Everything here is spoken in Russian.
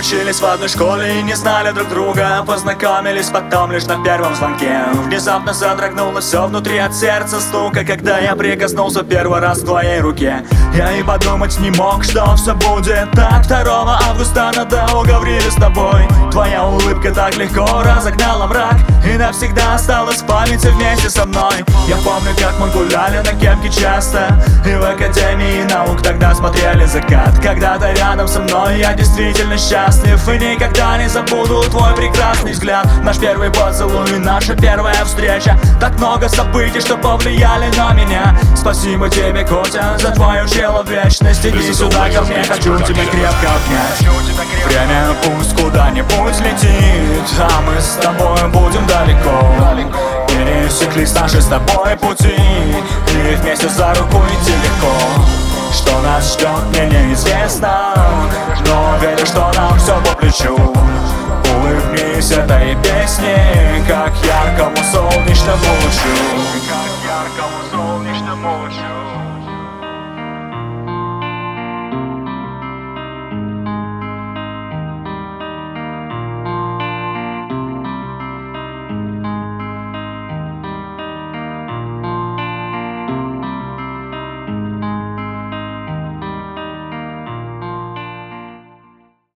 учились в одной школе и не знали друг друга. Познакомились потом лишь на первом звонке. Внезапно задрогнуло все внутри от сердца стука Когда я прикоснулся первый раз к твоей руке. Я и подумать не мог, что все будет так 2 августа. Надолго говорили с тобой. Твоя улыбка так легко разогнала мрак И навсегда осталась в памяти вместе со мной. Я помню, как мы гуляли на кемке часто. И в Академии наук тогда смотрели закат. Когда-то рядом со мной я действительно счастлив. И никогда не забуду твой прекрасный взгляд. Наш первый поцелуй, наша первая встреча. Так много событий, что повлияли на меня. Спасибо тебе, Котя, за твою человечность. Иди сюда ко мне, хочу тебя крепко обнять куда-нибудь летит А мы с тобой будем далеко. Пересеклись наши с тобой пути И вместе за руку идти легко. Что нас ждет, мне неизвестно Но верю, что нам все по плечу. Улыбнись этой песне Как яркому солнечному лучу. Как яркому солнечному лучу